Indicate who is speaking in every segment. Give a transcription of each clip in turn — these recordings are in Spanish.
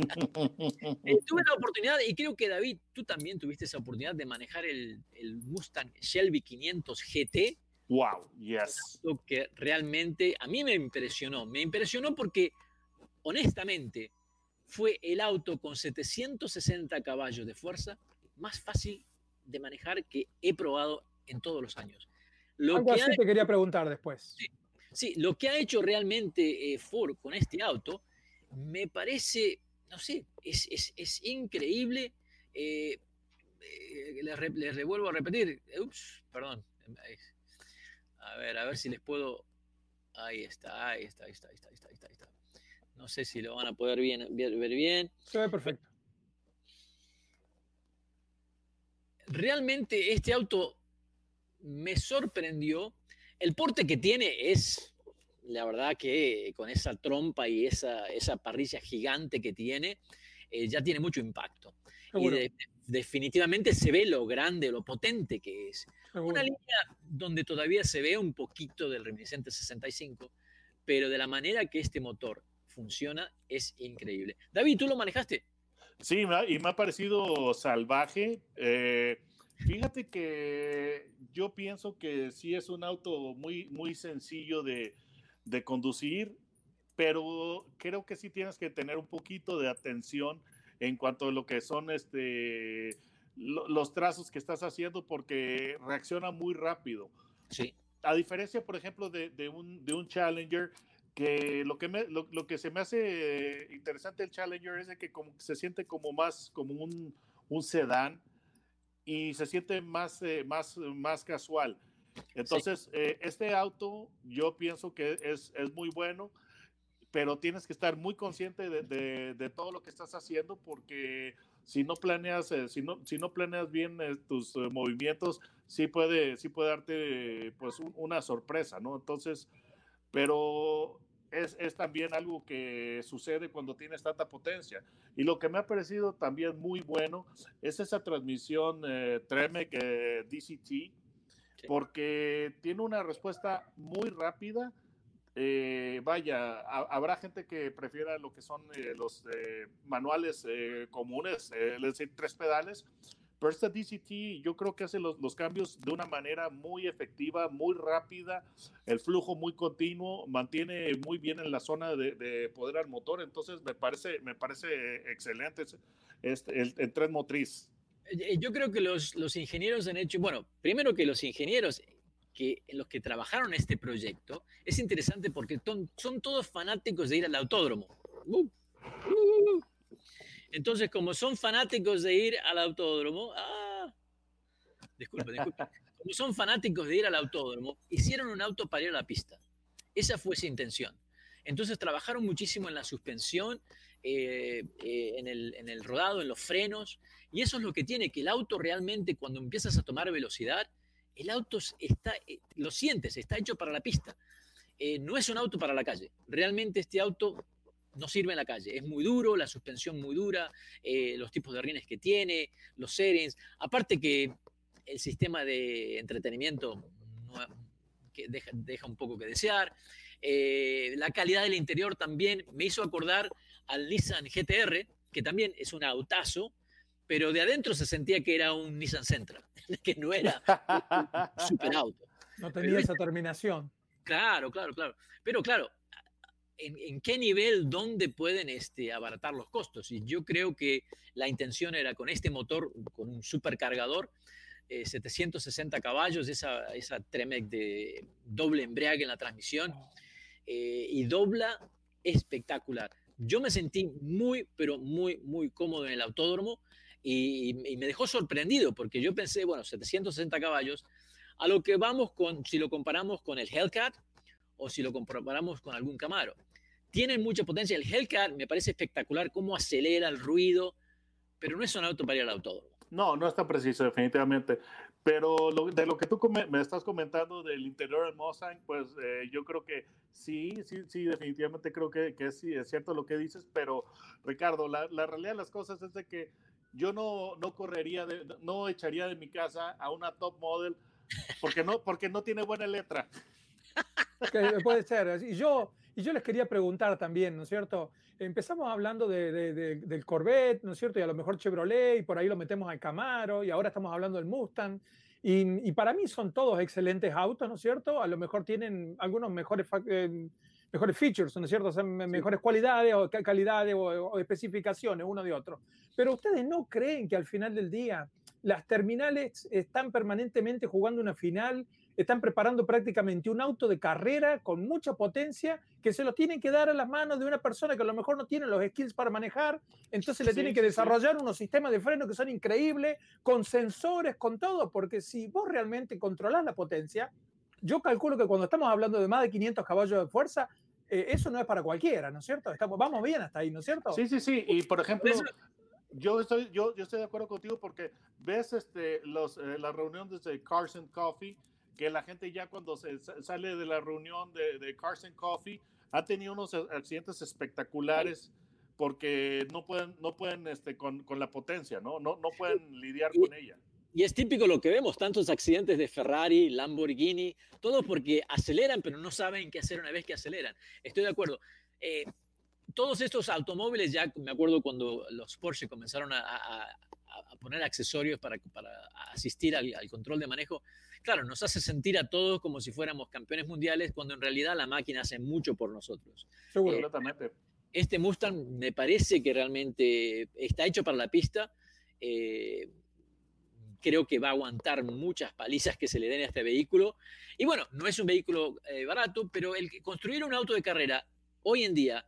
Speaker 1: Eh, tuve la oportunidad, y creo que David, tú también tuviste esa oportunidad de manejar el, el Mustang Shelby 500 GT.
Speaker 2: Wow, yes.
Speaker 1: Que realmente a mí me impresionó. Me impresionó porque, honestamente, fue el auto con 760 caballos de fuerza más fácil de manejar que he probado en todos los años.
Speaker 3: Lo Algo así te quería preguntar después.
Speaker 1: Sí, lo que ha hecho realmente eh, Ford con este auto me parece, no sé, es, increíble. Eh, eh, les, revuelvo a repetir. Ups, perdón. A ver, a ver si les puedo. Ahí está, ahí está, ahí está, ahí está, ahí está, ahí está. No sé si lo van a poder ver bien.
Speaker 3: Se ve perfecto.
Speaker 1: Realmente este auto me sorprendió. El porte que tiene es, la verdad que con esa trompa y esa, esa parrilla gigante que tiene, eh, ya tiene mucho impacto. Y definitivamente se ve lo grande, lo potente que es. Una línea donde todavía se ve un poquito del reminiscente 65, pero de la manera que este motor funciona es increíble. David, ¿tú lo manejaste?
Speaker 2: Sí, y me ha parecido salvaje. Eh, Fíjate que yo pienso que sí es un auto muy, muy sencillo de, conducir, pero creo que sí tienes que tener un poquito de atención en cuanto a lo que son este, los trazos que estás haciendo porque reacciona muy rápido.
Speaker 1: Sí.
Speaker 2: A diferencia, por ejemplo, de, un, de un Challenger, que lo que, me, lo, que se me hace interesante el Challenger es de que como, se siente como más como un, un sedán y se siente más, eh, más, más casual. Entonces, eh, este auto yo pienso que es, es, muy bueno, pero tienes que estar muy consciente de, de, todo lo que estás haciendo porque si no planeas, eh, si, no, si no planeas bien tus movimientos, sí puede, sí puede darte pues una sorpresa, ¿no? Entonces, pero es, también algo que sucede cuando tienes tanta potencia. Y lo que me ha parecido también muy bueno es esa transmisión eh, Tremec DCT, porque tiene una respuesta muy rápida. Eh, vaya, habrá gente que prefiera lo que son eh, los eh, manuales comunes, es decir, tres pedales, pero esta DCT yo creo que hace los, los, cambios de una manera muy efectiva, muy rápida, el flujo muy continuo, mantiene muy bien en la zona de, de poder al motor, entonces me parece, me parece excelente este, el, el, tren motriz.
Speaker 1: Eh, yo creo que los, los ingenieros han hecho, bueno, primero que los ingenieros que los que trabajaron este proyecto, es interesante porque son, son todos fanáticos de ir al autódromo. Uh, uh, uh, entonces, como son fanáticos de ir al autódromo, ah, disculpe, disculpe, como son fanáticos de ir al autódromo, hicieron un auto para ir a la pista. Esa fue su intención. Entonces trabajaron muchísimo en la suspensión, eh, eh, en, el, en, el, rodado, en los frenos, y eso es lo que tiene, que el auto realmente cuando empiezas a tomar velocidad, el auto está, eh, lo sientes, está hecho para la pista. no es un auto para la calle. Realmente este auto no sirve en la calle. Es muy duro, la suspensión muy dura, eh, los tipos de rines que tiene, los settings. Aparte que el sistema de entretenimiento que deja, un poco que desear. Eh, la calidad del interior también me hizo acordar al Nissan GTR, que también es un autazo, pero de adentro se sentía que era un Nissan Sentra, que no era un super auto.
Speaker 3: No tenía esa terminación.
Speaker 1: Claro, claro, claro. Pero claro, en, qué nivel, dónde pueden este, abaratar los costos. Y yo creo que la intención era con este motor, con un supercargador, 760 eh, caballos, esa, esa Tremec de doble embrague en la transmisión, eh, y dobla espectacular. Yo me sentí muy, pero muy, muy cómodo en el autódromo y, me dejó sorprendido porque yo pensé, bueno, 760 caballos, a lo que vamos con, si lo comparamos con el Hellcat o si lo comparamos con algún Camaro tienen mucha potencia. El Hellcat me parece espectacular cómo acelera el ruido, pero no es un auto para ir autódromo.
Speaker 2: No, no está preciso, definitivamente. Pero de lo que tú me estás comentando del interior del Mustang, pues eh, yo creo que sí, sí, sí, definitivamente creo que, es cierto lo que dices, pero Ricardo, la, la realidad de las cosas es de que yo no, no correría, de, no echaría de mi casa a una top model porque no, porque no tiene buena letra.
Speaker 3: puede ser. Y yo, Y yo les quería preguntar también, ¿no es cierto? Empezamos hablando del Corvette, ¿no es cierto? Y a lo mejor Chevrolet, y por ahí lo metemos al Camaro, y ahora estamos hablando del Mustang. Y, para mí son todos excelentes autos, ¿no es cierto? A lo mejor tienen algunos mejores, eh, mejores features, ¿no es cierto? O sea, mejores cualidades o calidades o, especificaciones uno de otro. Pero ustedes no creen que al final del día las terminales están permanentemente jugando una final están preparando prácticamente un auto de carrera con mucha potencia que se lo tienen que dar a las manos de una persona que a lo mejor no tiene los skills para manejar, entonces le tienen que desarrollar unos sistemas de freno que son increíbles, con sensores, con todo, porque si vos realmente controlás la potencia, yo calculo que cuando estamos hablando de más de 500 caballos de fuerza, eh, eso no es para cualquiera, ¿no es cierto? Estamos, vamos bien hasta ahí, ¿no es cierto?
Speaker 2: Sí, sí, sí. Y por ejemplo, yo estoy, yo, yo estoy de acuerdo contigo porque ves este, los, eh, las reuniones de Carson Coffee que la gente ya cuando se sale de la reunión de, de Carson Coffee ha tenido unos accidentes espectaculares porque no pueden, no pueden este, con, con la potencia, ¿no? No, no pueden lidiar con ella.
Speaker 1: Y es típico lo que vemos, tantos accidentes de Ferrari, Lamborghini, todo porque aceleran, pero no saben qué hacer una vez que aceleran. Estoy de acuerdo. Eh, todos estos automóviles, ya me acuerdo cuando los Porsche comenzaron a, a, poner accesorios para, para asistir al, al, control de manejo, claro, nos hace sentir a todos como si fuéramos campeones mundiales, cuando en realidad la máquina hace mucho por nosotros.
Speaker 2: Seguro,
Speaker 1: eh, Este Mustang me parece que realmente está hecho para la pista. Eh, creo que va a aguantar muchas palizas que se le den a este vehículo. Y bueno, no es un vehículo eh, barato, pero el construir un auto de carrera hoy en día,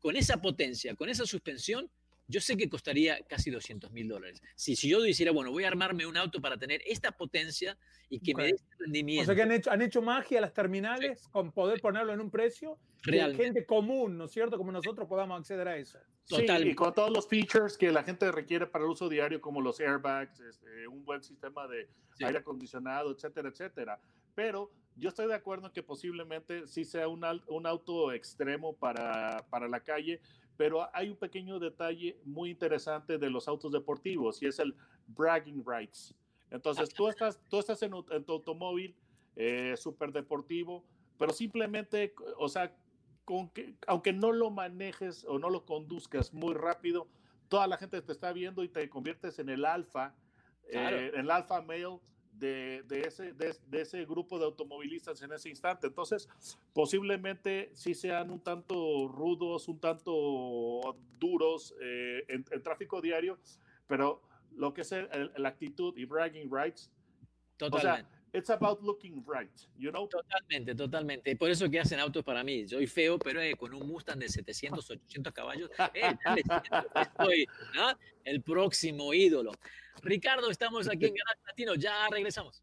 Speaker 1: con esa potencia, con esa suspensión, yo sé que costaría casi 200 mil dólares. Si, si yo dijera, bueno, voy a armarme un auto para tener esta potencia y que me dé este rendimiento.
Speaker 3: O sea que han hecho, han hecho magia las terminales con poder ponerlo en un precio que gente común, ¿no es cierto? Como nosotros podamos acceder a eso.
Speaker 2: Total. y con todos los features que la gente requiere para el uso diario, como los airbags, este, un buen sistema de aire acondicionado, etcétera, etcétera. Pero yo estoy de acuerdo en que posiblemente sí sea un, un auto extremo para, para la calle, pero hay un pequeño detalle muy interesante de los autos deportivos y es el bragging rights. Entonces, tú estás, tú estás en, tu automóvil eh, súper deportivo, pero simplemente, o sea, con que, aunque no lo manejes o no lo conduzcas muy rápido, toda la gente te está viendo y te conviertes en el alfa, eh, en el alfa male de, ese, de, ese grupo de automovilistas en ese instante. Entonces, posiblemente sí sean un tanto rudos, un tanto duros eh, en, tráfico diario, pero lo que es la actitud y bragging rights.
Speaker 1: Totalmente.
Speaker 2: It's about looking right, you know?
Speaker 1: Totalmente, totalmente. Por eso que hacen autos para mí. Soy feo, pero eh, con un Mustang de 700, 800 caballos, eh, estoy el próximo ídolo. Ricardo, estamos aquí en Garage Latino. Ya regresamos.